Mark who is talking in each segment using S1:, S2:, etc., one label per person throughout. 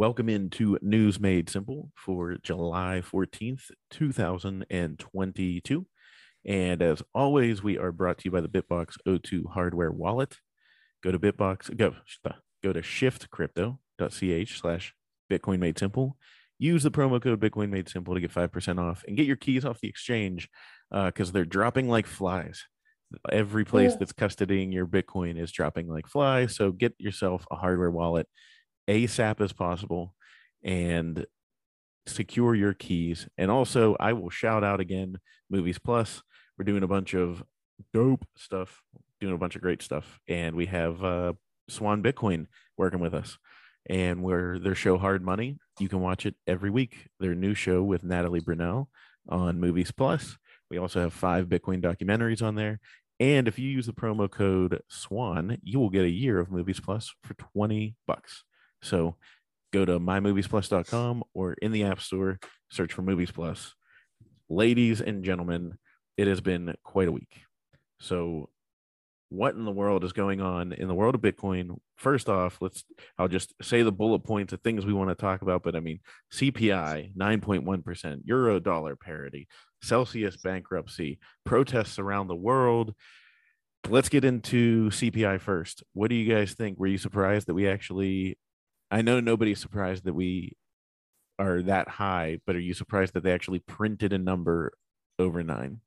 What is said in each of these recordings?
S1: Welcome into News Made Simple for July 14th, 2022. And as always, we are brought to you by the Bitbox O2 hardware wallet. Go to Bitbox, go, go to shiftcrypto.ch slash Bitcoin Made Simple. Use the promo code Bitcoin Made Simple to get 5% off and get your keys off the exchange because uh, they're dropping like flies. Every place that's custodying your Bitcoin is dropping like flies. So get yourself a hardware wallet ASAP as possible and secure your keys. And also, I will shout out again Movies Plus. We're doing a bunch of dope stuff, doing a bunch of great stuff. And we have uh, Swan Bitcoin working with us. And where their show Hard Money, you can watch it every week. Their new show with Natalie Brunell on Movies Plus. We also have five Bitcoin documentaries on there. And if you use the promo code SWAN, you will get a year of Movies Plus for 20 bucks. So go to mymoviesplus.com or in the App Store, search for Movies Plus. Ladies and gentlemen, it has been quite a week. So, what in the world is going on in the world of Bitcoin? First off, let's I'll just say the bullet points of things we want to talk about. But I mean, CPI 9.1%, euro dollar parity, Celsius bankruptcy, protests around the world. Let's get into CPI first. What do you guys think? Were you surprised that we actually I know nobody's surprised that we are that high, but are you surprised that they actually printed a number over nine?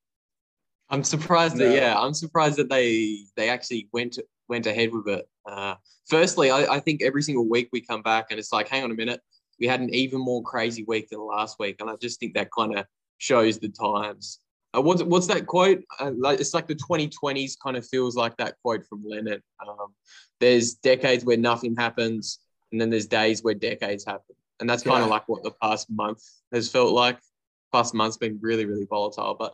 S2: I'm surprised no. that yeah, I'm surprised that they they actually went went ahead with it. Uh, firstly, I, I think every single week we come back and it's like, hang on a minute, we had an even more crazy week than last week, and I just think that kind of shows the times. Uh, what's what's that quote? Uh, like, it's like the 2020s kind of feels like that quote from Lenin. Um, there's decades where nothing happens, and then there's days where decades happen. And that's kind yeah. of like what the past month has felt like. Past month's been really, really volatile. But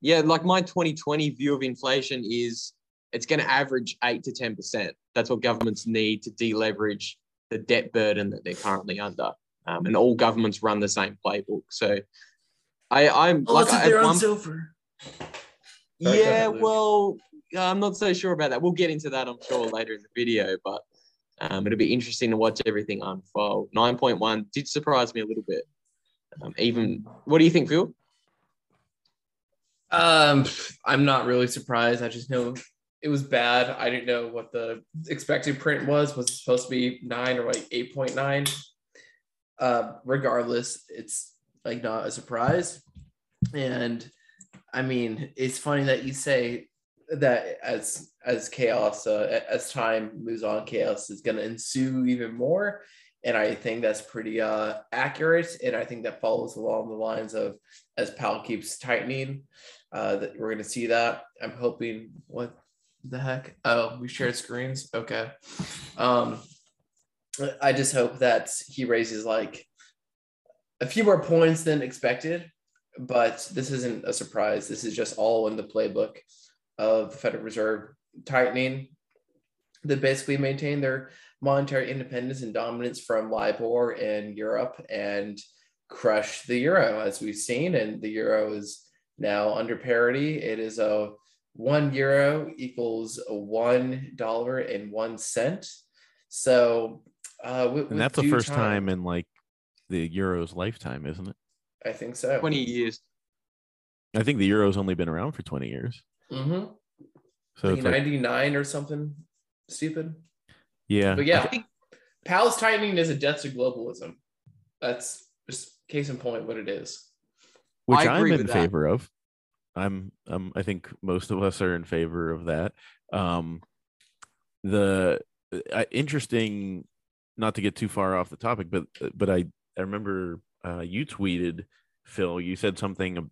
S2: yeah, like my 2020 view of inflation is it's going to average eight to 10%. That's what governments need to deleverage the debt burden that they're currently under. Um, and all governments run the same playbook. So I, I'm
S3: oh, like, they're on silver.
S2: Yeah, well, I'm not so sure about that. We'll get into that, I'm sure, later in the video. But um, it'll be interesting to watch everything unfold. 9.1 did surprise me a little bit. Um, even, what do you think, Phil?
S3: Um, I'm not really surprised. I just know it was bad. I didn't know what the expected print was. Was supposed to be nine or like 8.9. Uh, regardless, it's like not a surprise. And I mean, it's funny that you say that as as chaos uh, as time moves on chaos is going to ensue even more. And i think that's pretty uh, accurate. And i think that follows along the lines of as Powell keeps tightening uh, that we're going to see that. I'm hoping what the heck? Oh we shared screens? Okay. Um i just hope that he raises like a few more points than expected but this isn't a surprise. This is just all in the playbook of the Federal Reserve tightening that basically maintain their monetary independence and dominance from LIBOR in Europe and crush the euro as we've seen. And the euro is now under parity. It is a one euro equals a one dollar and one cent. So, uh, with,
S1: and that's the first time, time in like the euro's lifetime, isn't it?
S3: I think so.
S2: 20 years.
S1: I think the euro's only been around for 20 years.
S3: Mm-hmm. So like 99 like, or something stupid.
S1: Yeah.
S3: But yeah, I think Powell's tightening is a death to globalism. That's just case in point what it is.
S1: Which I'm in favor of. I'm um I think most of us are in favor of that. Um the uh, interesting not to get too far off the topic but but I I remember uh, you tweeted Phil you said something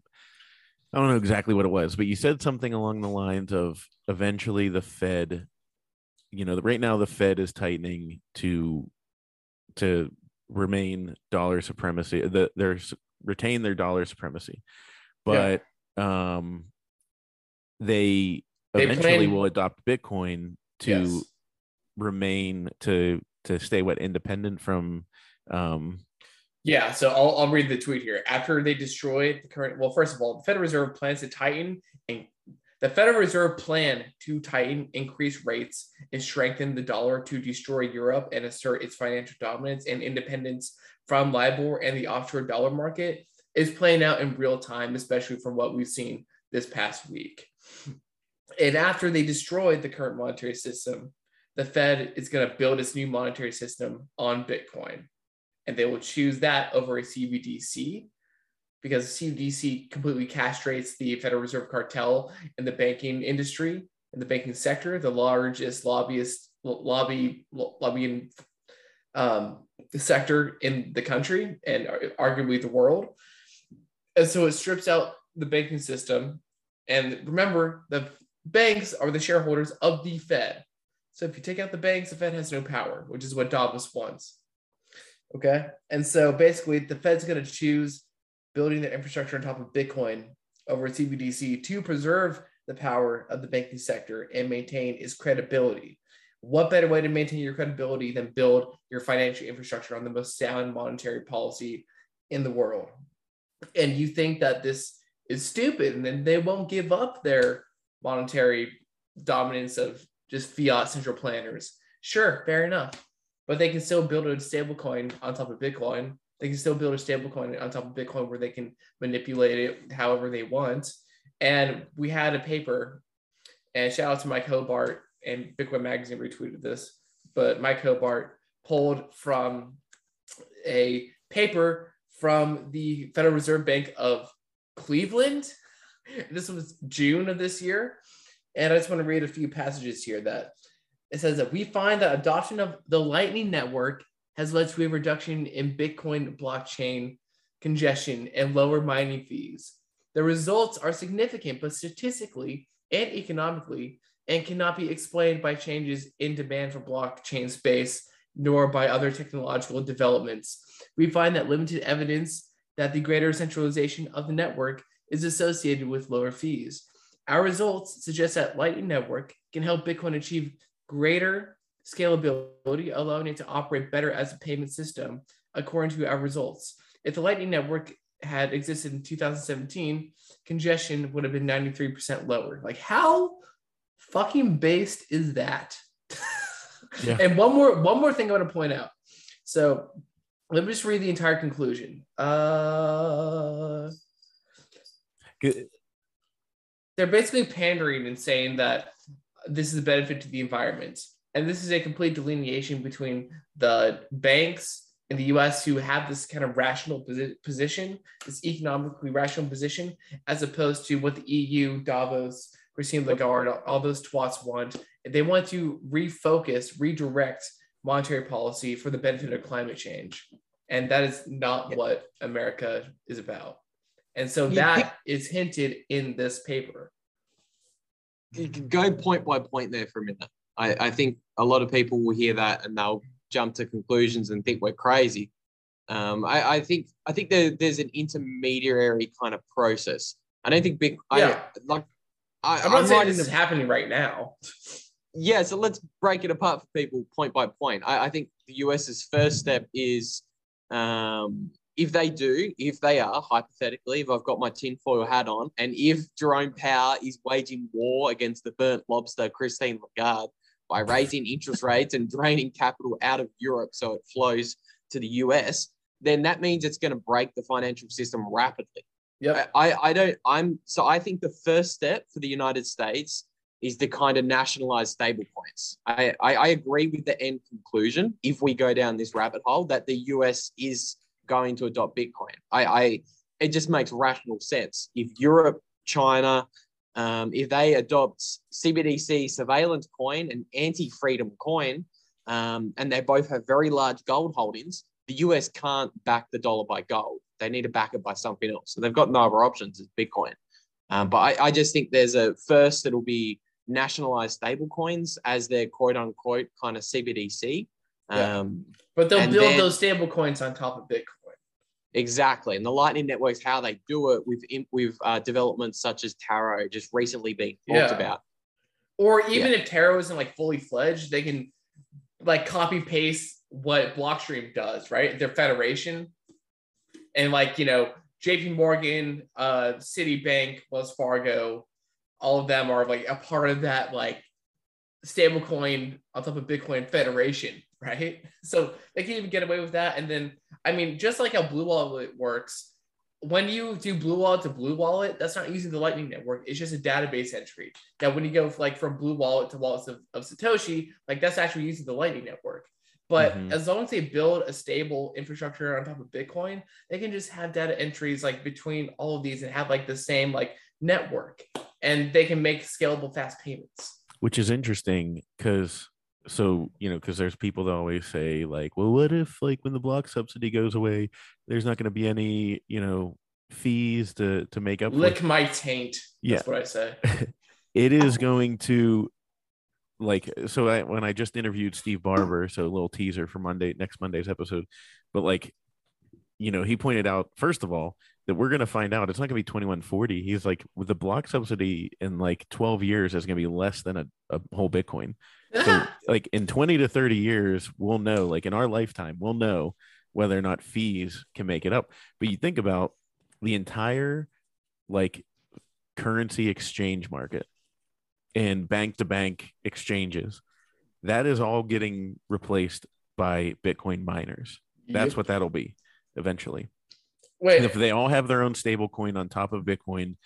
S1: I don't know exactly what it was, but you said something along the lines of eventually the Fed, you know, right now the Fed is tightening to to remain dollar supremacy. The they're retain their dollar supremacy, but yeah. um, they, they eventually plan... will adopt Bitcoin to yes. remain to to stay what independent from um
S3: yeah, so I'll, I'll read the tweet here. After they destroy the current, well, first of all, the Federal Reserve plans to tighten and The Federal Reserve plan to tighten, increase rates, and strengthen the dollar to destroy Europe and assert its financial dominance and independence from LIBOR and the offshore dollar market is playing out in real time, especially from what we've seen this past week. And after they destroyed the current monetary system, the Fed is going to build its new monetary system on Bitcoin. And they will choose that over a CBDC because CBDC completely castrates the Federal Reserve cartel in the banking industry, in the banking sector, the largest lobbyist lobby lobbying um, sector in the country and arguably the world. And so it strips out the banking system. And remember, the banks are the shareholders of the Fed. So if you take out the banks, the Fed has no power, which is what Davos wants. Okay. And so basically, the Fed's going to choose building the infrastructure on top of Bitcoin over CBDC to preserve the power of the banking sector and maintain its credibility. What better way to maintain your credibility than build your financial infrastructure on the most sound monetary policy in the world? And you think that this is stupid and then they won't give up their monetary dominance of just fiat central planners. Sure, fair enough. But they can still build a stable coin on top of Bitcoin they can still build a stablecoin on top of Bitcoin where they can manipulate it however they want. And we had a paper, and shout out to Mike Hobart and Bitcoin Magazine retweeted this, but Mike Hobart pulled from a paper from the Federal Reserve Bank of Cleveland. This was June of this year. And I just want to read a few passages here that it says that we find that adoption of the Lightning Network has led to a reduction in Bitcoin blockchain congestion and lower mining fees. The results are significant, but statistically and economically, and cannot be explained by changes in demand for blockchain space nor by other technological developments. We find that limited evidence that the greater centralization of the network is associated with lower fees. Our results suggest that Lightning Network can help Bitcoin achieve greater scalability, allowing it to operate better as a payment system, according to our results. If the Lightning Network had existed in 2017, congestion would have been 93% lower. Like, how fucking based is that? Yeah. and one more, one more thing I want to point out. So let me just read the entire conclusion. Uh, Good. They're basically pandering and saying that this is a benefit to the environment and this is a complete delineation between the banks in the US who have this kind of rational position, this economically rational position, as opposed to what the EU, Davos, Christine Lagarde, all those twats want. They want to refocus, redirect monetary policy for the benefit of climate change. And that is not what America is about. And so that is hinted in this paper.
S2: Go point by point there for a minute. I, I think a lot of people will hear that and they'll jump to conclusions and think we're crazy. Um, I, I, think I think there, there's an intermediary kind of process. I don't think big. Yeah. I, like
S3: I, am not I'm saying this is happening right now.
S2: Yeah, so let's break it apart for people point by point. I, I think the US's first step is um, if they do, if they are, hypothetically, if I've got my tinfoil hat on, and if Jerome Powell is waging war against the burnt lobster, Christine Lagarde, by raising interest rates and draining capital out of Europe so it flows to the US, then that means it's going to break the financial system rapidly. Yeah. I, I don't, I'm, so I think the first step for the United States is the kind of nationalized stable points. I, I, I agree with the end conclusion if we go down this rabbit hole that the US is going to adopt Bitcoin. I, I it just makes rational sense. If Europe, China, um, if they adopt CBDC surveillance coin and anti-freedom coin, um, and they both have very large gold holdings, the US can't back the dollar by gold. They need to back it by something else. So they've got no other options as Bitcoin. Um, but I, I, just think there's a first it'll be nationalized stable coins as their quote unquote kind of CBDC.
S3: Yeah. Um, but they'll build then, those stable coins on top of Bitcoin.
S2: Exactly, and the Lightning Network's how they do it with with uh, developments such as Taro just recently being talked yeah. about.
S3: Or even yeah. if Taro isn't like fully fledged, they can like copy paste what Blockstream does, right? Their federation, and like you know, J.P. Morgan, uh, Citibank, Wells Fargo, all of them are like a part of that like stablecoin on top of Bitcoin Federation, right? So they can't even get away with that. And then, I mean, just like how Blue Wallet works, when you do Blue Wallet to Blue Wallet, that's not using the Lightning Network. It's just a database entry. Now, when you go like from Blue Wallet to wallets of, of Satoshi, like that's actually using the Lightning Network. But mm-hmm. as long as they build a stable infrastructure on top of Bitcoin, they can just have data entries like between all of these and have like the same like network, and they can make scalable fast payments
S1: which is interesting because so you know because there's people that always say like well what if like when the block subsidy goes away there's not going to be any you know fees to to make up
S3: lick for. my taint yeah that's what i say
S1: it is going to like so I, when i just interviewed Steve Barbour so a little teaser for monday next monday's episode but like you know he pointed out first of all that we're going to find out it's not going to be 2140 he's like with the block subsidy in like 12 years is going to be less than a, a whole bitcoin. So like in 20 to 30 years we'll know like in our lifetime we'll know whether or not fees can make it up. But you think about the entire like currency exchange market and bank to bank exchanges that is all getting replaced by bitcoin miners. That's yep. what that'll be eventually Wait. And if they all have their own stable coin on top of Bitcoin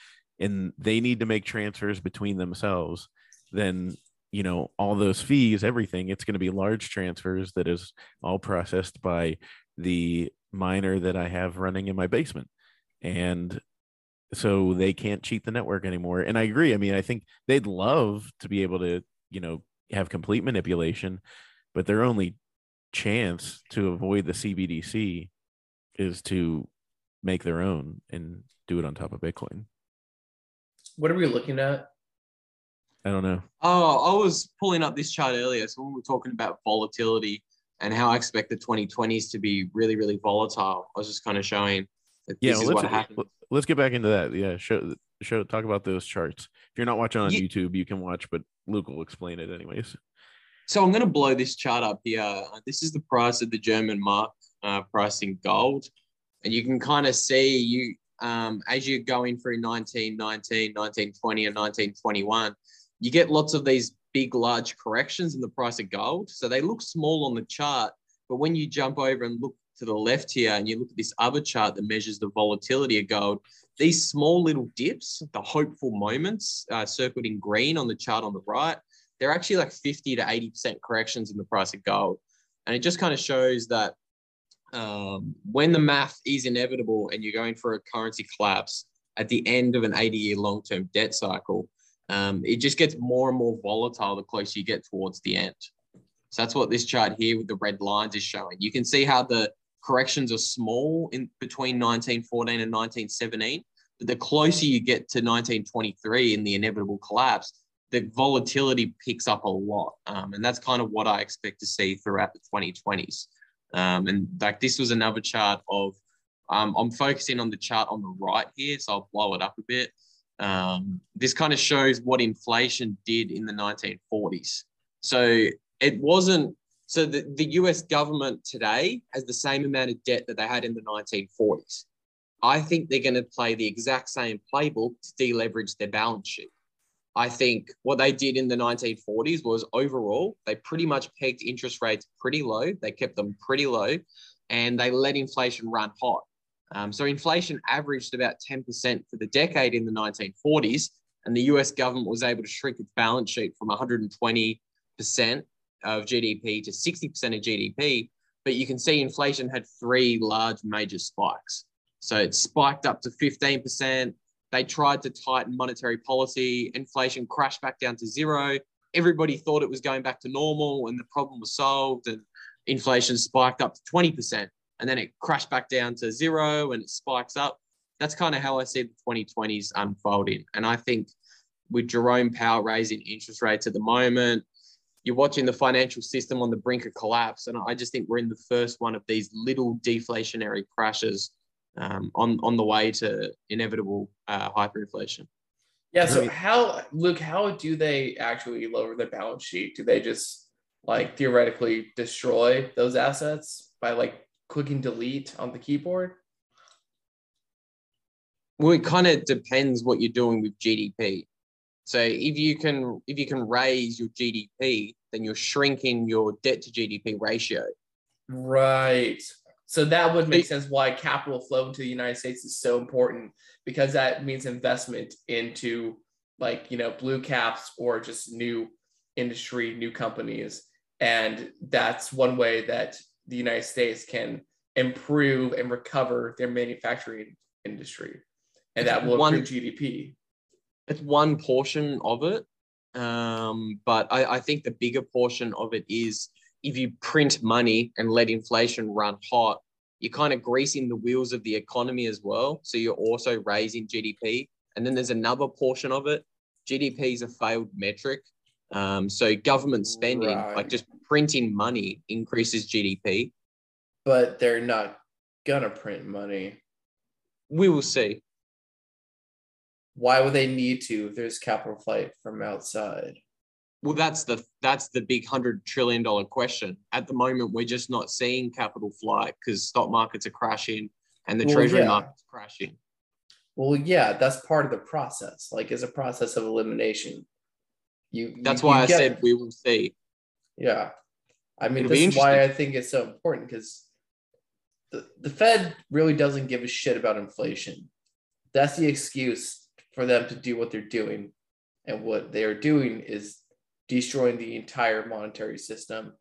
S1: and they need to make transfers between themselves, then you know all those fees, everything, it's going to be large transfers that is all processed by the miner that I have running in my basement. And so they can't cheat the network anymore. And I agree. I mean, I think they'd love to be able to, you know, have complete manipulation, but their only chance to avoid the CBDC is to make their own and do it on top of Bitcoin.
S3: What are we looking at?
S1: I don't know.
S2: Oh, I was pulling up this chart earlier. So when we were talking about volatility and how I expect the 2020s to be really, really volatile, I was just kind of showing that yeah, this is what happened.
S1: Let's get back into that. Yeah, show show talk about those charts. If you're not watching on yeah. YouTube, you can watch, but Luke will explain it anyways.
S2: So I'm going to blow this chart up here. This is the price of the German mark uh, pricing gold and you can kind of see you um, as you're going through 1919, 1920, and 1921, you get lots of these big, large corrections in the price of gold. So they look small on the chart, but when you jump over and look to the left here and you look at this other chart that measures the volatility of gold, these small little dips, the hopeful moments uh, circled in green on the chart on the right, they're actually like 50 to 80% corrections in the price of gold. And it just kind of shows that um, when the math is inevitable and you're going for a currency collapse at the end of an 80 year long term debt cycle, um, it just gets more and more volatile the closer you get towards the end. So that's what this chart here with the red lines is showing. You can see how the corrections are small in between 1914 and 1917, but the closer you get to 1923 in the inevitable collapse, the volatility picks up a lot. Um, and that's kind of what I expect to see throughout the 2020s. Um, and like this was another chart of, um, I'm focusing on the chart on the right here, so I'll blow it up a bit. Um, this kind of shows what inflation did in the 1940s. So it wasn't, so the, the US government today has the same amount of debt that they had in the 1940s. I think they're going to play the exact same playbook to deleverage their balance sheet. I think what they did in the 1940s was overall, they pretty much pegged interest rates pretty low. They kept them pretty low and they let inflation run hot. Um, so inflation averaged about 10% for the decade in the 1940s. And the US government was able to shrink its balance sheet from 120% of GDP to 60% of GDP. But you can see inflation had three large major spikes. So it spiked up to 15%, they tried to tighten monetary policy. Inflation crashed back down to zero. Everybody thought it was going back to normal and the problem was solved. And inflation spiked up to 20%. And then it crashed back down to zero and it spikes up. That's kind of how I see the 2020s unfolding. And I think with Jerome Powell raising interest rates at the moment, you're watching the financial system on the brink of collapse. And I just think we're in the first one of these little deflationary crashes um, on on the way to inevitable uh, hyperinflation.
S3: Yeah. So how, Luke? How do they actually lower their balance sheet? Do they just like theoretically destroy those assets by like clicking delete on the keyboard?
S2: Well, it kind of depends what you're doing with GDP. So if you can if you can raise your GDP, then you're shrinking your debt to GDP ratio.
S3: Right. So that would make sense why capital flow into the United States is so important because that means investment into like, you know, blue caps or just new industry, new companies. And that's one way that the United States can improve and recover their manufacturing industry. And that will
S2: One-
S3: improve GDP.
S2: It's one portion of it. Um, but I, I think the bigger portion of it is if you print money and let inflation run hot, you're kind of greasing the wheels of the economy as well. So you're also raising GDP. And then there's another portion of it. GDP is a failed metric. Um, so government spending,
S3: Right.
S2: like just printing money, increases GDP.
S3: But they're not gonna print money.
S2: We will see.
S3: Why would they need to if there's capital flight from outside?
S2: Well, that's the that's the big hundred trillion dollar question. At the moment, we're just not seeing capital flight because stock markets are crashing and the
S3: Well,
S2: treasury
S3: yeah.
S2: market's crashing.
S3: Well, yeah, that's part of the process. Like, it's a process of elimination. You.
S2: That's
S3: you-
S2: why
S3: you
S2: I
S3: get-
S2: said we will see.
S3: Yeah, I mean,
S2: It'll
S3: this is why I think it's so important because the the Fed really doesn't give a shit about inflation. That's the excuse for them to do what they're doing, and what they are doing is destroying the entire monetary system,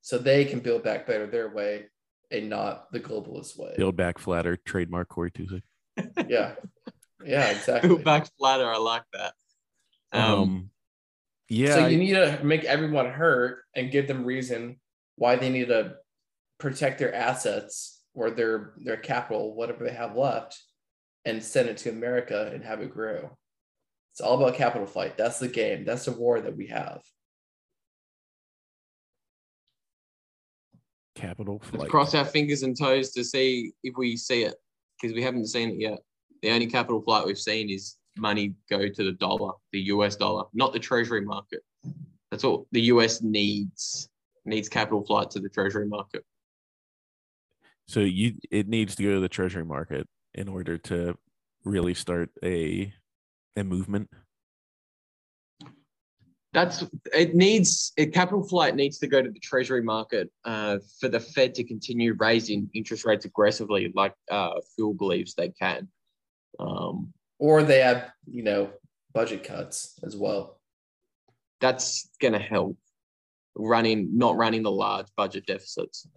S3: so they can build back better their way and not the globalist way.
S1: Build back flatter, trademark Corey Tuesday.
S3: Yeah, yeah, exactly.
S2: Build back flatter. I like that.
S1: Um,
S2: Um,
S1: yeah,
S3: so
S1: I-
S3: you need to make everyone hurt and give them reason why they need to protect their assets or their their capital, whatever they have left, and send it to America and have it grow. It's all about capital fight. That's the game. That's the war that we have.
S1: capital flight.
S2: let's
S1: flight.
S2: cross our fingers and toes to see if we see it because we haven't seen it yet. The only capital flight we've seen is money go to the dollar, the US dollar, not the treasury market. That's all the US needs needs capital flight to the treasury market.
S1: So you it needs to go to the treasury market in order to really start a a movement.
S2: That's it needs it, capital flight needs to go to the treasury market uh, for the Fed to continue raising interest rates aggressively, like uh, Phil believes they can. Um,
S3: Or they have, you know, budget cuts as well.
S2: that's going to help running not running the large budget deficits.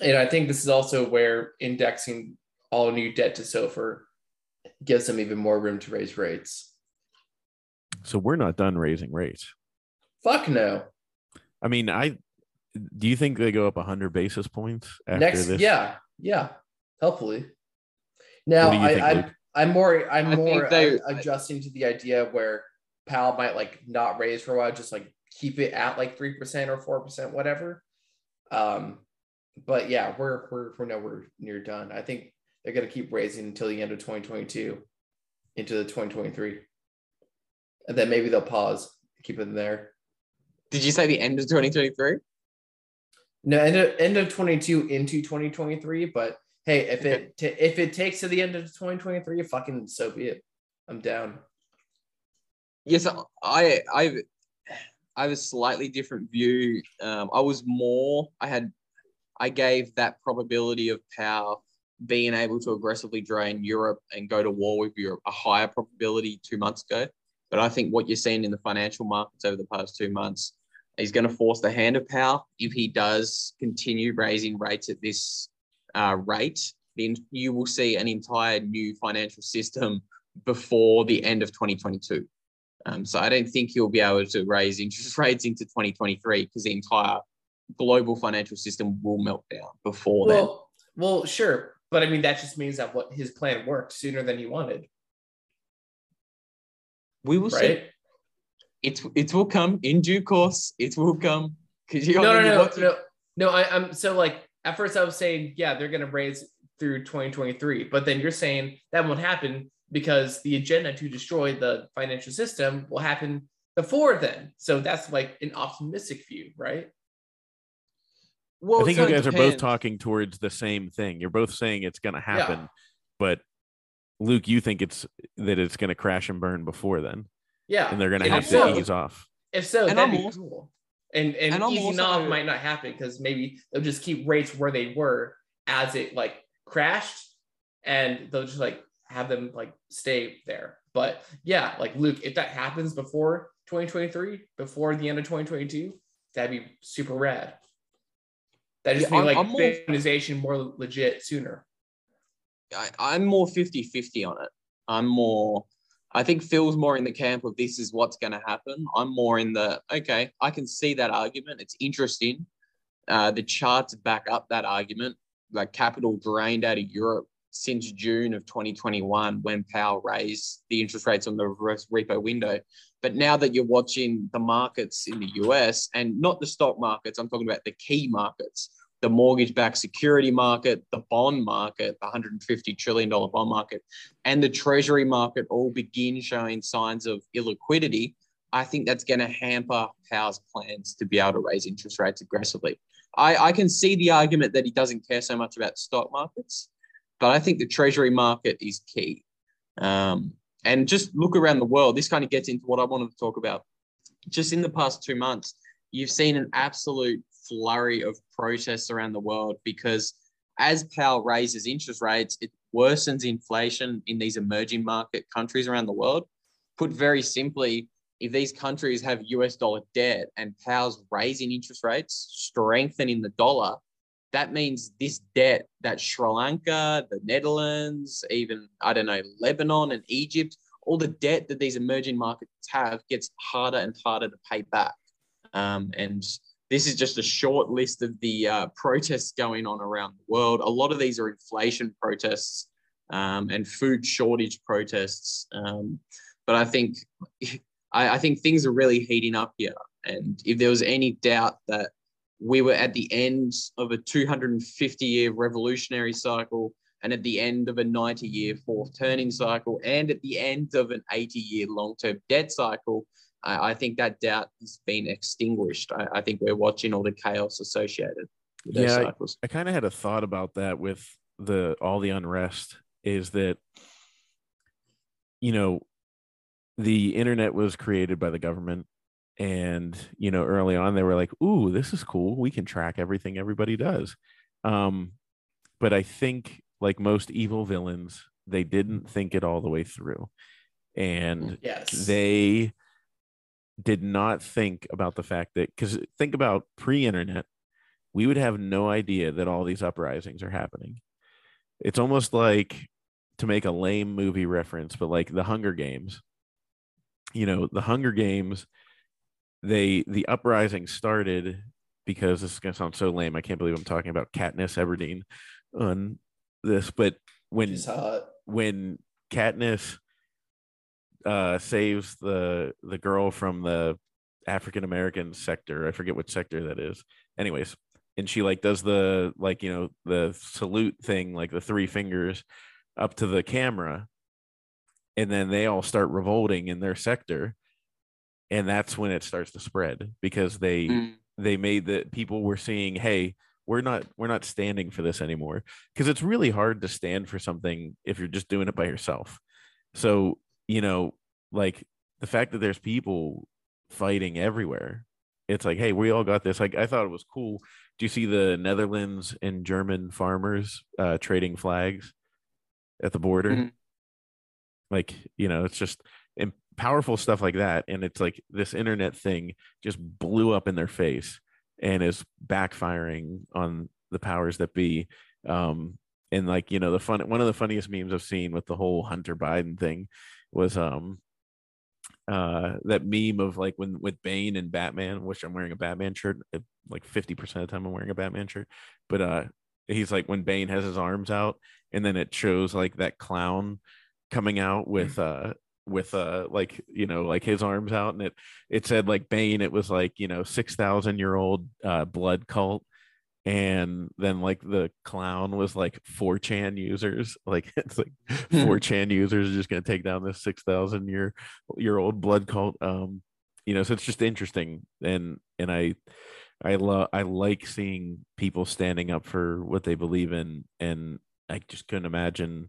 S3: And I think this is also where indexing all new debt to SOFR gives them even more room to raise rates.
S1: So we're not done raising rates.
S3: Fuck no.
S1: I mean, I do you think they go up 100 basis points after
S3: next
S1: this?
S3: yeah yeah hopefully now
S1: What do you
S3: I,
S1: think,
S3: I
S1: Luke?
S3: i'm more i'm
S2: I
S3: more
S2: they-
S3: uh, adjusting to the idea where Powell might like not raise for a while just like keep it at like 3% or 4% whatever um but yeah we're we're, we're nowhere near done i think they're going to keep raising until the end of 2022 into the 2023 and then maybe they'll pause keep it there
S2: Did you say the end of 2023?
S3: No, end of, end of 22 into 2023. But hey, if it ta if it takes to the end of 2023, fucking so be it. I'm down.
S2: Yes, I I I have a slightly different view. Um, I was more I had I gave that probability of Powell being able to aggressively drain Europe and go to war with Europe a higher probability two months ago. But I think what you're seeing in the financial markets over the past two months is going to force the hand of Powell. If he does continue raising rates at this uh, rate, then you will see an entire new financial system before the end of 2022. Um, so I don't think he'll be able to raise interest rates into 2023 because the entire global financial system will melt down before then.
S3: Well, well, sure, but I mean that just means that what his plan worked sooner than he wanted,
S2: We will see.
S3: right?
S2: It it will come in due course. It will come because you
S3: No, no, no,
S2: no,
S3: no. No, I, I'm so like at first I was saying yeah they're gonna raise through 2023, but then you're saying that won't happen because the agenda to destroy the financial system will happen before then. So that's like an optimistic view, right?
S2: Well,
S1: I think you
S2: it
S1: guys are both talking towards the same thing. You're both saying it's going to happen, but Luke, you think it's that it's going to crash and burn before then.
S3: Yeah,
S1: and they're going to have
S3: if
S1: to ease off.
S3: If so,
S2: And
S3: that'd
S2: I'm
S3: be
S2: also-
S3: cool. And and,
S2: And I'm
S3: easing off might not happen because maybe they'll just keep rates where they were as it like crashed, and they'll just like have them like stay there. But yeah, like Luke, if that happens before 2023, before the end of 2022, that'd be super rad. That just
S2: Yeah,
S3: like
S2: I'm more-
S3: Bitcoinization more legit sooner.
S2: I, I'm more 50 50 on it. I'm more, I think Phil's more in the camp of this is what's going to happen. I'm more in the, okay, I can see that argument. It's interesting. Uh, the charts back up that argument. Like capital drained out of Europe since June of 2021 when Powell raised the interest rates on the reverse repo window. But now that you're watching the markets in the US and not the stock markets, I'm talking about the key markets, the mortgage backed security market, the bond market, the $150 trillion bond market, and the treasury market all begin showing signs of illiquidity, I think that's going to hamper Powell's plans to be able to raise interest rates aggressively. I, I can see the argument that he doesn't care so much about stock markets, but I think the treasury market is key. Um, and just look around the world. This kind of gets into what I wanted to talk about. Just in the past two months, you've seen an absolute flurry of protests around the world because as Powell raises interest rates, it worsens inflation in these emerging market countries around the world. Put very simply, if these countries have US dollar debt and Powell's raising interest rates, strengthening the dollar, that means this debt that Sri Lanka, the Netherlands, even, I don't know, Lebanon and Egypt, all the debt that these emerging markets have gets harder and harder to pay back. Um, and this is just a short list of the uh, protests going on around the world. A lot of these are inflation protests um, and food shortage protests. Um, but I think I, I think things are really heating up here. And if there was any doubt that we were at the end of a 250 year revolutionary cycle and at the end of a 90 year fourth turning cycle and at the end of an 80 year long term debt cycle, I, I think that doubt has been extinguished. I, I think we're watching all the chaos associated with those
S1: Yeah,
S2: cycles.
S1: I kind of had a thought about that with the all the unrest is that you know the internet was created by the government and you know early on they were like ooh this is cool we can track everything everybody does um but i think like most evil villains they didn't think it all the way through and
S3: Yes.
S1: they did not think about the fact that because think about pre-internet we would have no idea that all these uprisings are happening. It's almost like to make a lame movie reference but like the hunger games. You know the hunger games they the uprising started because this is going to sound so lame i can't believe i'm talking about katniss everdeen on this but when when Katniss uh saves the the girl from the African American sector, I forget what sector that is. Anyways, and she like does the like you know the salute thing, like the three fingers up to the camera, and then they all start revolting in their sector, and that's when it starts to spread because they
S2: Mm.
S1: they made that people were seeing hey we're not we're not standing for this anymore because it's really hard to stand for something if you're just doing it by yourself so you know like the fact that there's people fighting everywhere it's like hey we all got this. Like i thought it was cool. Do you see the netherlands and german farmers uh trading flags at the border?
S2: Mhm.
S1: like you know it's just and powerful stuff like that. And it's like this internet thing just blew up in their face and is backfiring on the powers that be. Um and like you know the fun one of the funniest memes i've seen with the whole hunter biden thing was um uh that meme of like when with bane and batman which i'm wearing a batman shirt like 50% of the time i'm wearing a batman shirt. But uh he's like when bane has his arms out and then it shows like that clown coming out with uh with uh like you know like his arms out and it it said like bane it was like you know 6000 year old uh blood cult and then like the clown was like 4chan users like it's like 4chan users are just going to take down this 6000 year year old blood cult um you know so it's just interesting and and i i love i like seeing people standing up for what they believe in and i just couldn't imagine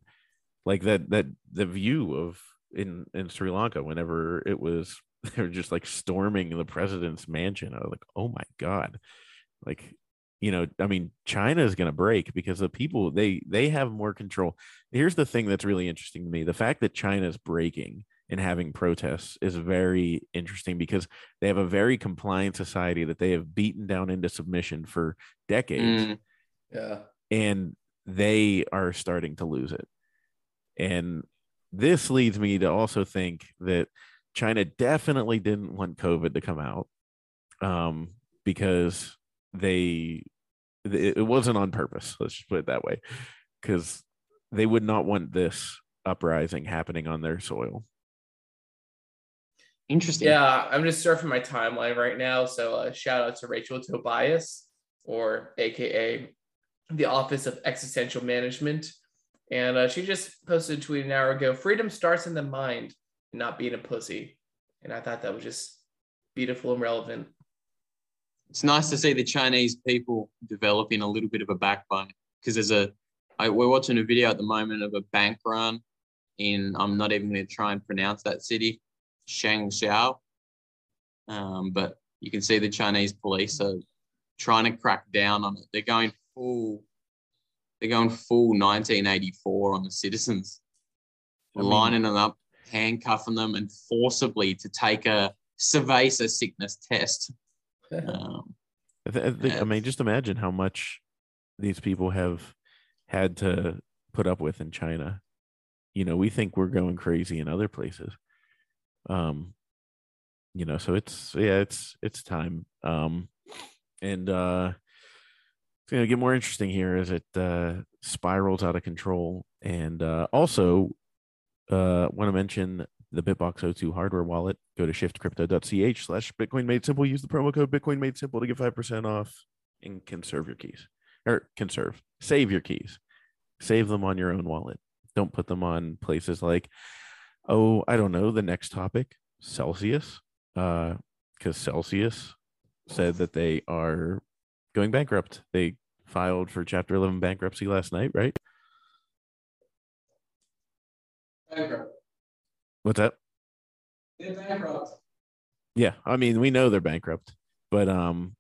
S1: like that that the view of in in Sri Lanka whenever it was they were just like storming the president's mansion. I was like, oh my god, like you know, I mean, China is going to break because the people they they have more control. Here's the thing that's really interesting to me: the fact that China is breaking and having protests is very interesting because they have a very compliant society that they have beaten down into submission for decades.
S2: Mm.
S3: Yeah.
S1: and they are starting to lose it. And this leads me to also think that China definitely didn't want COVID to come out um, because they it it wasn't on purpose. Let's just put it that way, because they would not want this uprising happening on their soil.
S2: Interesting.
S3: Yeah, I'm just surfing my timeline right now. So uh, shout out to Rachel Tobias, or AKA the Office of Existential Management. And uh, she just posted a tweet an hour ago freedom starts in the mind, not being a pussy. And I thought that was just beautiful and relevant.
S2: It's nice to see the Chinese people developing a little bit of a backbone because there's a, I, we're watching a video at the moment of a bank run in, I'm not even going to try and pronounce that city, Shangxiao. Um, but you can see the Chinese police are trying to crack down on it. They're going full, they're going full 1984 on the citizens,
S1: I mean-
S2: lining them up, handcuffing them, and forcibly to take a cerveza sickness test. Um,
S1: I, th- I think, I mean, just imagine how much these people have had to put up with in China. You know, we think we're going crazy in other places. Um, you know, so it's yeah, it's it's time. Um, and uh, it's gonna get more interesting here as it uh, spirals out of control. And uh, also, uh, want to mention the BitBox02 hardware wallet. Go to shiftcrypto.ch slash Bitcoin made simple. Use the promo code Bitcoin made simple to get 5% off and conserve your keys or conserve, save your keys, save them on your own wallet. Don't put them on places like, oh, I don't know, the next topic, Celsius, uh, because Celsius said that they are going bankrupt. They filed for Chapter 11 bankruptcy last night, right?
S3: Bankrupt.
S1: What's that?
S3: They're bankrupt.
S1: Yeah, I mean, we know they're bankrupt, but um,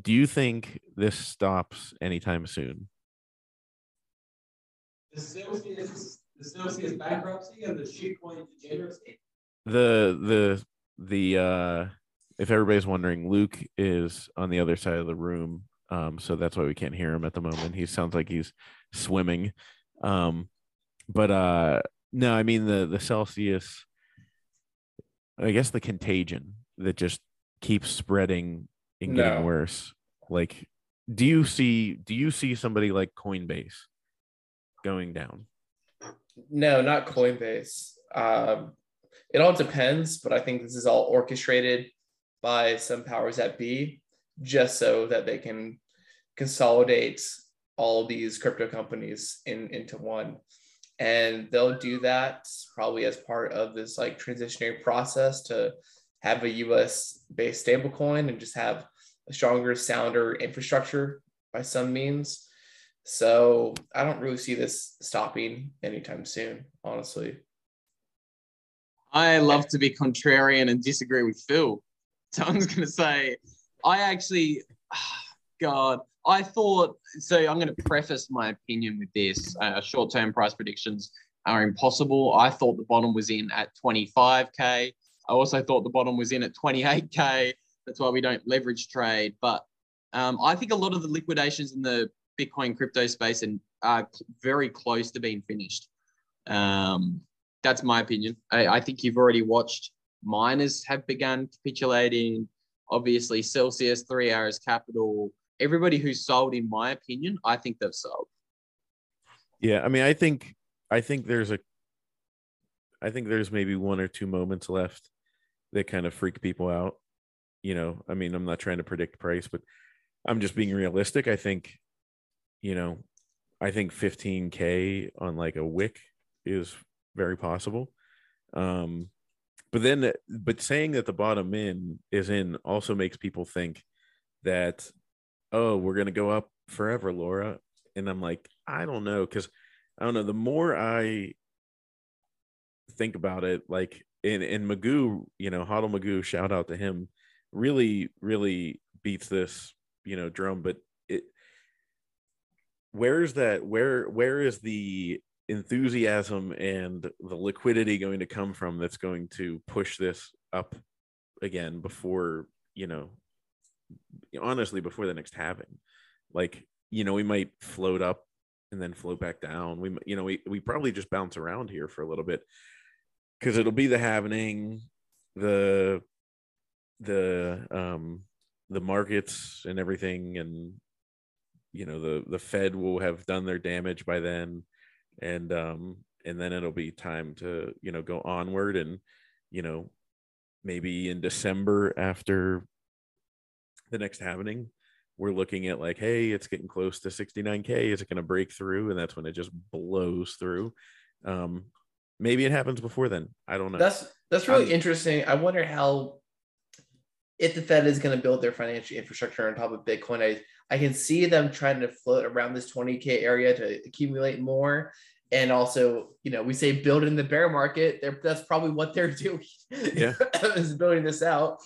S1: do you think this stops anytime soon?
S3: The Celsius, the Celsius bankruptcy and the shitcoin degeneracy.
S1: The the the uh, if everybody's wondering, Luke is on the other side of the room, um, so that's why we can't hear him at the moment. He sounds like he's swimming, um, but uh, no, I mean the the Celsius. I guess the contagion that just keeps spreading and getting
S3: No.
S1: worse. Like, do you see do you see somebody like Coinbase going down?
S3: No, not Coinbase. Um, it all depends, but I think this is all orchestrated by some powers that be, just so that they can consolidate all these crypto companies in into one. And they'll do that probably as part of this like transitionary process to have a US based stablecoin and just have a stronger, sounder infrastructure by some means. So I don't really see this stopping anytime soon, honestly.
S2: I love to be contrarian and disagree with Phil. So I'm just going to say, I actually, God, I thought, so I'm going to preface my opinion with this. Uh, short term price predictions are impossible. I thought the bottom was in at 25K. I also thought the bottom was in at 28K. That's why we don't leverage trade. But um, I think a lot of the liquidations in the Bitcoin crypto space and are very close to being finished. Um, that's my opinion. I, I think you've already watched miners have begun capitulating. Obviously, Celsius, Three Arrows Capital, everybody who's sold, in my opinion, I think they've sold.
S1: Yeah, I mean, I think I think there's a I think there's maybe one or two moments left that kind of freak people out. You know, I mean, I'm not trying to predict price, but I'm just being realistic. I think, you know, I think 15k on like a wick is very possible. Um, but then, but saying that the bottom in is in also makes people think that, oh, we're gonna go up forever, Laura. And I'm like, I don't know, because I don't know. The more I think about it, like in in Magoo, you know, Hodl Magoo, shout out to him, really, really beats this, you know, drum. But it, where's that? Where where is the enthusiasm and the liquidity going to come from that's going to push this up again before you know honestly before the next halving like you know we might float up and then float back down. We you know we, we probably just bounce around here for a little bit because it'll be the halving the the um the markets and everything and you know the the fed will have done their damage by then. And um and then it'll be time to you know go onward and you know maybe in december after the next halving we're looking at like hey it's getting close to 69k is it going to break through and that's when it just blows through um maybe it happens before then i don't know
S3: That's that's really interesting. I wonder how if the Fed is going to build their financial infrastructure on top of Bitcoin. I I can see them trying to float around this 20k area to accumulate more. And also, you know, we say build in the bear market. They're, that's probably what they're doing.
S1: Yeah.
S3: is building this out.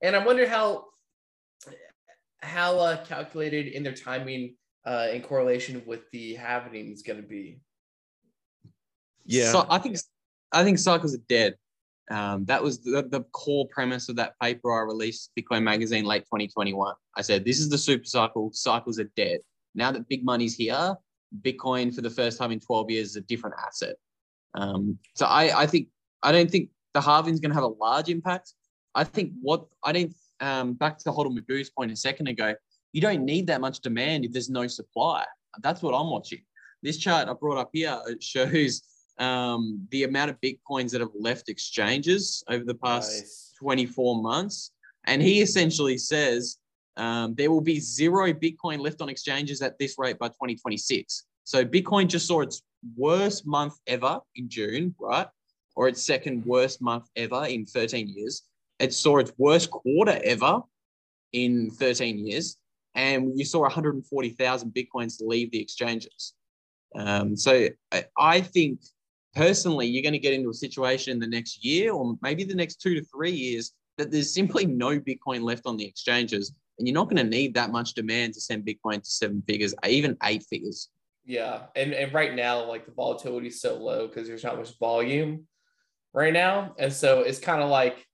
S3: And I wonder how how uh, calculated in their timing uh, in correlation with the halving is going to be.
S1: yeah
S2: So I think I think cycles are dead. Um, that was the, the core premise of that paper I released, Bitcoin Magazine, late 2021. I said this is the super cycle. Cycles are dead. Now that big money's here, Bitcoin for the first time in 12 years is a different asset. Um, so I, I think I don't think the halving is going to have a large impact. I think what I don't um, back to Hodl Magoo's point a second ago, you don't need that much demand if there's no supply. That's what I'm watching. This chart I brought up here shows um, the amount of bitcoins that have left exchanges over the past
S3: Nice.
S2: 24 months. And he essentially says um, there will be zero Bitcoin left on exchanges at this rate by 2026. So Bitcoin just saw its worst month ever in June, right? Or its second worst month ever in 13 years. It saw its worst quarter ever in 13 years. And you saw 140,000 Bitcoins leave the exchanges. Um, so I, I think personally, you're going to get into a situation in the next year or maybe the next two to three years that there's simply no Bitcoin left on the exchanges. And you're not going to need that much demand to send Bitcoin to seven figures, even eight figures.
S3: Yeah, and and right now, like the volatility is so low because there's not much volume right now, and so it's kind of like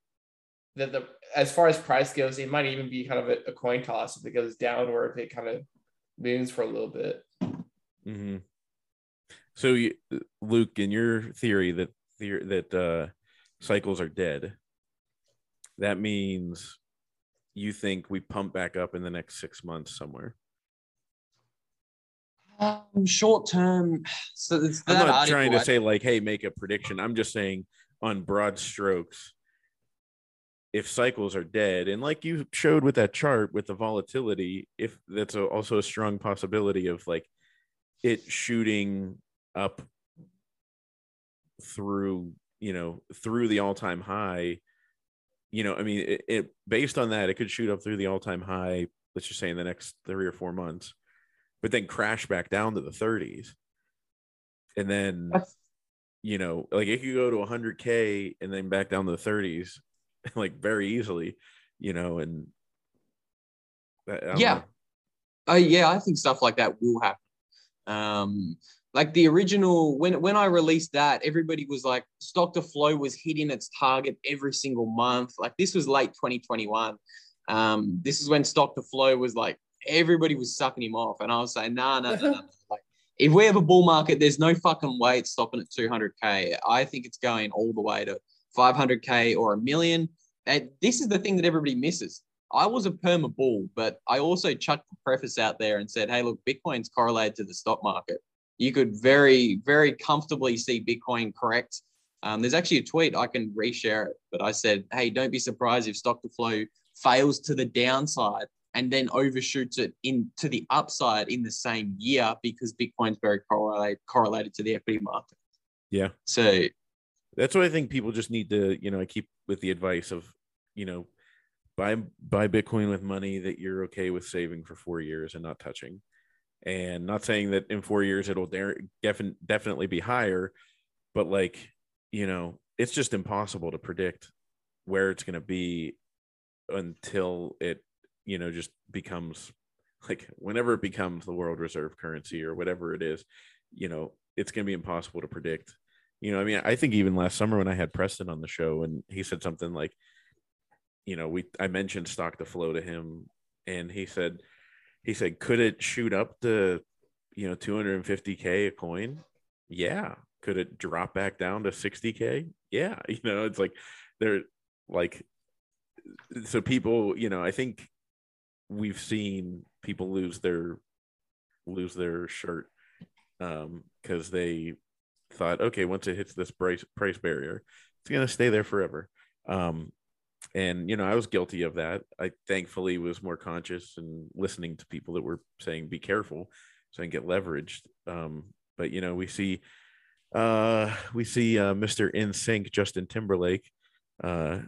S3: the the as far as price goes, it might even be kind of a, a coin toss if it goes down or if it kind of moves for a little bit.
S1: hmm So, you, Luke, in your theory that theory, that uh, cycles are dead, that means you think we pump back up in the next six months somewhere.
S2: Um, short term, so
S1: I'm not
S2: article,
S1: trying to
S2: I-
S1: say like, hey, make a prediction. I'm just saying on broad strokes, if cycles are dead, and like you showed with that chart with the volatility, if that's a, also a strong possibility of like it shooting up through, you know, through the all-time high. You know, I mean, it, it based on that, it could shoot up through the all-time high. Let's just say in the next three or four months, but then crash back down to the 30s, and then
S2: That's-
S1: you know, like it could go to 100k and then back down to the 30s, like very easily, you know, and I-
S2: Yeah.
S1: know.
S2: Oh yeah, I think stuff like that will happen. Um, like the original when when I released that, everybody was like, stock to flow was hitting its target every single month. Like this was late 2021. Um, this is when stock to flow was like everybody was sucking him off, and I was saying, nah, nah, nah, nah. nah. Like if we have a bull market, there's no fucking way it's stopping at 200k. I think it's going all the way to 500k or a million. And this is the thing that everybody misses. I was a perma bull, but I also chucked the preface out there and said, hey, look, Bitcoin's correlated to the stock market. You could very, very comfortably see Bitcoin correct. Um, there's actually a tweet, I can reshare it, but I said, hey, don't be surprised if stock to flow fails to the downside and then overshoots it into the upside in the same year because Bitcoin's very correlated, correlated to the equity market.
S1: Yeah.
S2: So
S1: That's what I think people just need to, you know, I keep with the advice of, you know, buy buy Bitcoin with money that you're okay with saving for four years and not touching. And not saying that in four years it'll defin- definitely be higher, but like you know, it's just impossible to predict where it's going to be until it, you know, just becomes like whenever it becomes the world reserve currency or whatever it is, you know, it's going to be impossible to predict. You know, I mean, I think even last summer when I had Preston on the show and he said something like, you know, we I mentioned stock to flow to him and he said he said could it shoot up to you know 250k a coin? Yeah. Could it drop back down to 60k? Yeah. You know, it's like they're like so people, you know, I think we've seen people lose their lose their shirt um because they thought okay once it hits this price price barrier it's going to stay there forever um and you know i was guilty of that i thankfully was more conscious and listening to people that were saying be careful so i can get leveraged um but you know we see uh we see uh mr NSYNC justin timberlake uh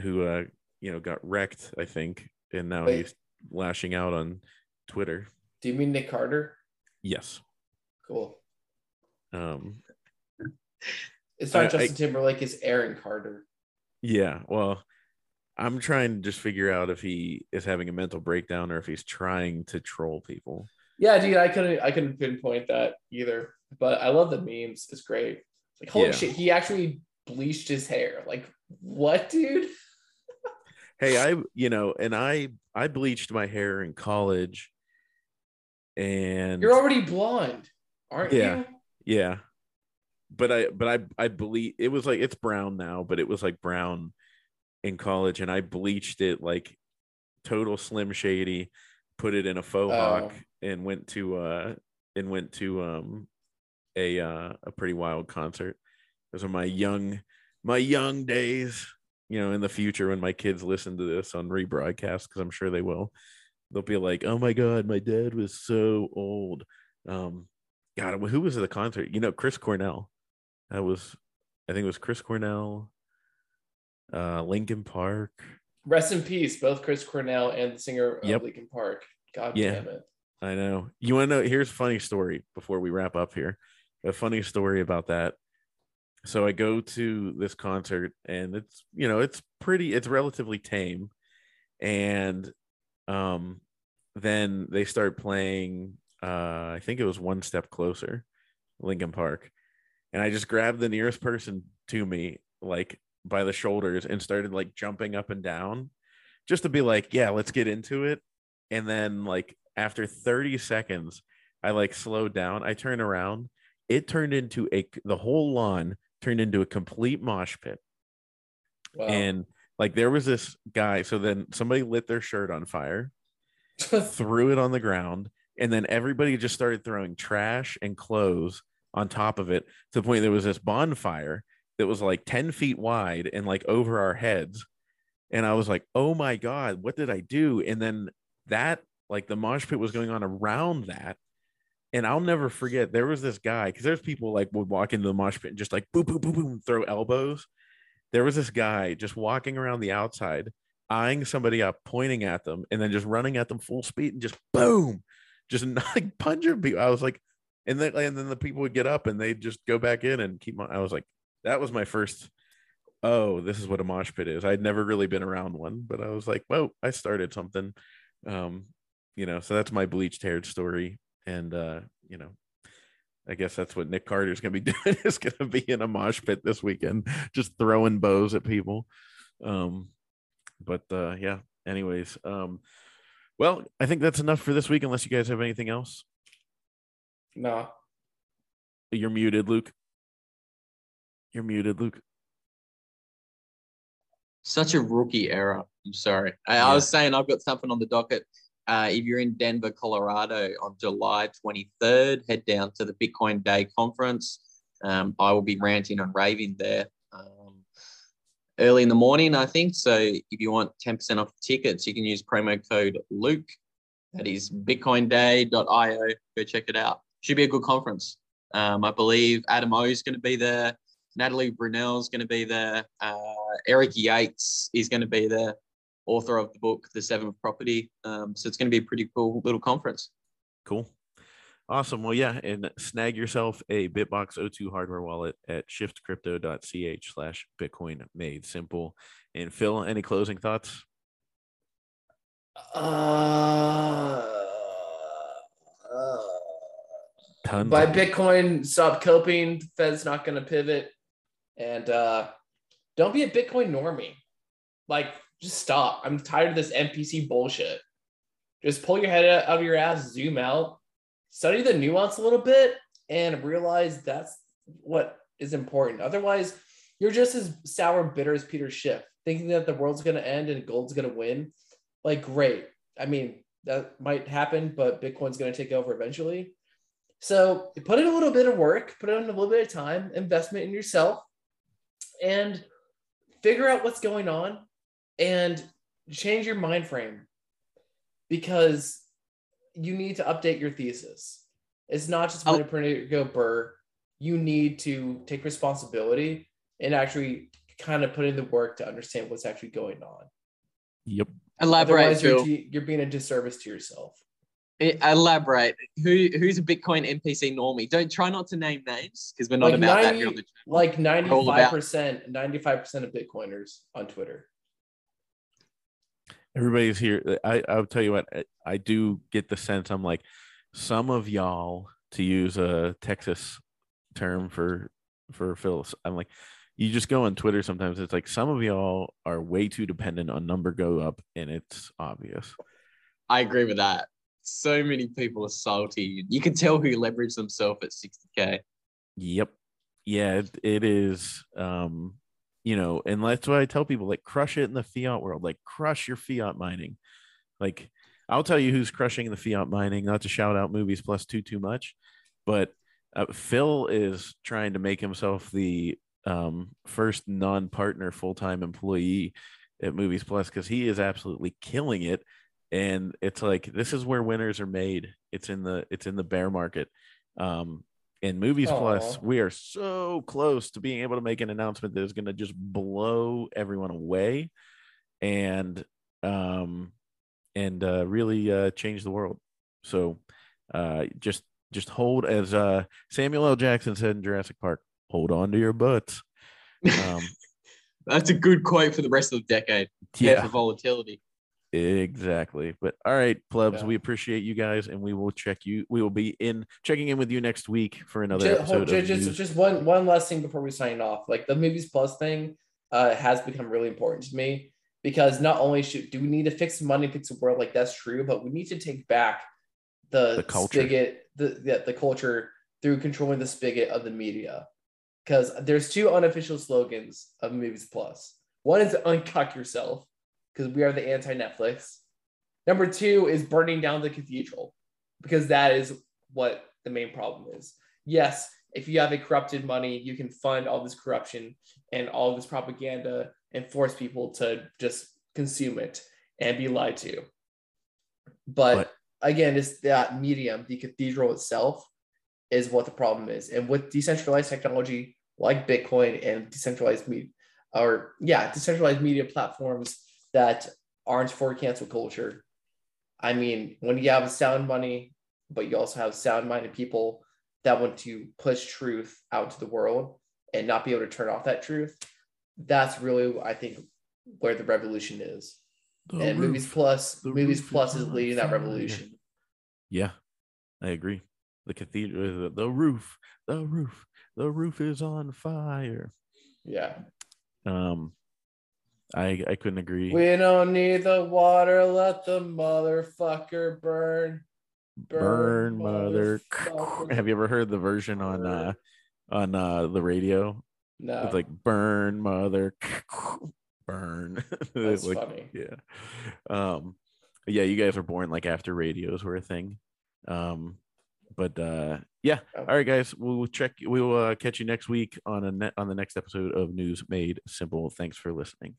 S1: who uh you know got wrecked i think and now
S3: Wait.
S1: he's lashing out on twitter
S3: Do you mean Nick Carter?
S1: yes
S3: Cool.
S1: Um
S3: It's not
S1: I-
S3: Justin Timberlake, it's Aaron Carter.
S1: Yeah, well, I'm trying to just figure out if he is having a mental breakdown or if he's trying to troll people.
S3: Yeah, dude, I couldn't I couldn't pinpoint that either. But I love the memes. It's great. Like holy
S1: Yeah.
S3: shit, he actually bleached his hair. Like what, dude?
S1: Hey, I you know, and I I bleached my hair in college, and
S3: You're already blonde, aren't
S1: Yeah.
S3: you?
S1: Yeah, but I but I I believe it was like it's brown now, but it was like brown in college, and I bleached it like total slim shady, put it in a faux hawk,
S3: Oh.
S1: and went to uh and went to um a uh a pretty wild concert. Those are my young my young days. You know, in the future when my kids listen to this on rebroadcast, because I'm sure they will, they'll be like, "Oh my god, my dad was so old." Um, God, who was at the concert? You know, Chris Cornell. That was, I think it was Chris Cornell, uh, Linkin Park.
S3: Rest in peace, both Chris Cornell and the singer of
S1: Yep.
S3: Linkin Park. God
S1: Yeah.
S3: damn it.
S1: I know. You want to know? Here's a funny story before we wrap up here. A funny story about that. So I go to this concert and it's, you know, it's pretty, it's relatively tame. And um then they start playing uh I think it was one step closer, Linkin Park. And I just grabbed the nearest person to me, like by the shoulders, and started like jumping up and down just to be like, yeah, let's get into it. And then like after 30 seconds, I like slowed down. I turned around. It turned into a the whole lawn turned into a complete mosh pit.
S3: Wow.
S1: And like there was this guy. So then somebody lit their shirt on fire, threw it on the ground, and then everybody just started throwing trash and clothes on top of it to the point there was this bonfire that was like 10 feet wide and like over our heads. And I was like, oh my God, what did I do? And then that, like the mosh pit was going on around that. And I'll never forget there was this guy because there's people like would walk into the mosh pit and just like boom, boom, boom, boom, throw elbows. There was this guy just walking around the outside, eyeing somebody up, pointing at them, and then just running at them full speed and just boom, just like punching people. I was like, and then and then the people would get up and they'd just go back in and keep on. I was like, that was my first. Oh, this is what a mosh pit is. I'd never really been around one, but I was like, well, I started something. Um, you know, so that's my bleached haired story. And uh, you know, I guess that's what Nick Carter's gonna be doing is gonna be in a mosh pit this weekend, just throwing bows at people. Um, but uh yeah, anyways, um, well, I think that's enough for this week, unless you guys have anything else.
S3: no.
S1: You're muted, Luke. You're muted, Luke.
S2: Such a rookie error. I'm sorry. I,
S1: Yeah.
S2: I was saying I've got something on the docket. Uh, if you're in Denver, Colorado on July 23rd, head down to the Bitcoin Day conference. Um, I will be ranting and raving there early in the morning, I think. So if you want 10% off tickets, you can use promo code Luke. That is bitcoinday.io. Go check it out. Should be a good conference. Um, I believe Adam O is going to be there. Natalie Brunell is going to be there. Uh, Eric Yakes is going to be there, author of the book The Seventh Property. Um, so it's going to be a pretty cool little conference.
S1: Cool. Awesome. Well, yeah, and snag yourself a BitBox02 hardware wallet at shiftcrypto.ch slash Bitcoin made simple. And Phil, any closing thoughts?
S3: Uh, uh,
S1: Tons.
S3: Bitcoin, stop coping. Fed's not going to pivot, and uh, don't be a Bitcoin normie. Like, just stop. I'm tired of this NPC bullshit. Just pull your head out of your ass, zoom out, study the nuance a little bit, and realize that's what is important. Otherwise, you're just as sour and bitter as Peter Schiff, thinking that the world's going to end and gold's going to win. Like, great. I mean, that might happen, but Bitcoin's going to take over eventually. So put in a little bit of work, put in a little bit of time, investment in yourself, and figure out what's going on and change your mind frame because you need to update your thesis. It's not just
S2: I'll-
S3: put a printer go burr. You need to take responsibility and actually kind of put in the work to understand what's actually going on.
S1: Yep.
S2: Elaborate,
S3: Otherwise, you're, you're being a disservice to yourself.
S2: Elaborate. Who who's a Bitcoin NPC normie? Don't try not to name names because we're not
S3: Like
S2: about that here on the channel.
S3: Like 95%, 95% of Bitcoiners on Twitter.
S1: Everybody's here. I, I'll tell you what, I, I do get the sense I'm like, some of y'all, to use a Texas term for for Phil, I'm like, you just go on Twitter sometimes. It's like some of y'all are way too dependent on number go up, and it's obvious.
S2: I agree with that. So many people are salty. You can tell who leveraged themselves at 60k.
S1: Yep. Yeah, it, it is. Um, you know, and that's why I tell people like crush it in the fiat world, like crush your fiat mining. Like I'll tell you who's crushing the fiat mining, not to shout out movies plus two too much, but uh, Phil is trying to make himself the um, first non-partner full-time employee at Movies Plus because he is absolutely killing it. And it's like this is where winners are made. It's in the it's in the bear market. Um, in Movies Plus, we are so close to being able to make an announcement that is going to just blow everyone away, and um, and uh, really uh, change the world. So, uh, just just hold as uh, Samuel L. Jackson said in Jurassic Park, hold on to your butts. Um,
S2: That's a good quote for the rest of the decade. Yeah. For volatility.
S1: Exactly. But all right, plebs,
S3: Yeah.
S1: we appreciate you guys, and we will check you. We will be in checking in with you next week for another
S3: Ju-
S1: episode.
S3: just, just one one last thing before we sign off. Like the movies plus thing uh, has become really important to me because not only should do we need to fix money, fix the world, like that's true, but we need to take back the,
S1: The culture.
S3: spigot, the, the the culture through controlling the spigot of the media. Because there's two unofficial slogans of movies plus. One is uncock yourself, because we are the anti-Netflix. Number two is burning down the cathedral, because that is what the main problem is. Yes, if you have a corrupted money, you can fund all this corruption and all this propaganda and force people to just consume it and be lied to. But,
S1: But-
S3: again, it's that medium, the cathedral itself, is what the problem is. And with decentralized technology like Bitcoin and decentralized media, or yeah, decentralized media platforms that aren't for cancel culture. I mean, when you have sound money, but you also have sound minded people that want to push truth out to the world and not be able to turn off that truth, that's really, I think, where the revolution is.
S1: The
S3: and
S1: roof.
S3: Movies Plus, Movies Plus is leading that revolution.
S1: Yeah, I agree. The cathedral, the, the roof, the roof, the roof is on fire.
S3: Yeah.
S1: Um, I I couldn't agree.
S3: We don't need the water, let the motherfucker burn.
S1: Burn, mother.
S3: motherfucker.
S1: Have you ever heard the version on uh on uh the radio?
S3: No,
S1: It's like burn, mother, burn.
S3: that's
S1: like,
S3: funny.
S1: yeah um yeah you guys were born like after radios were a thing um but uh yeah
S3: Oh.
S1: all right guys we'll check we will uh, catch you next week on a net on the next episode of news made simple thanks for listening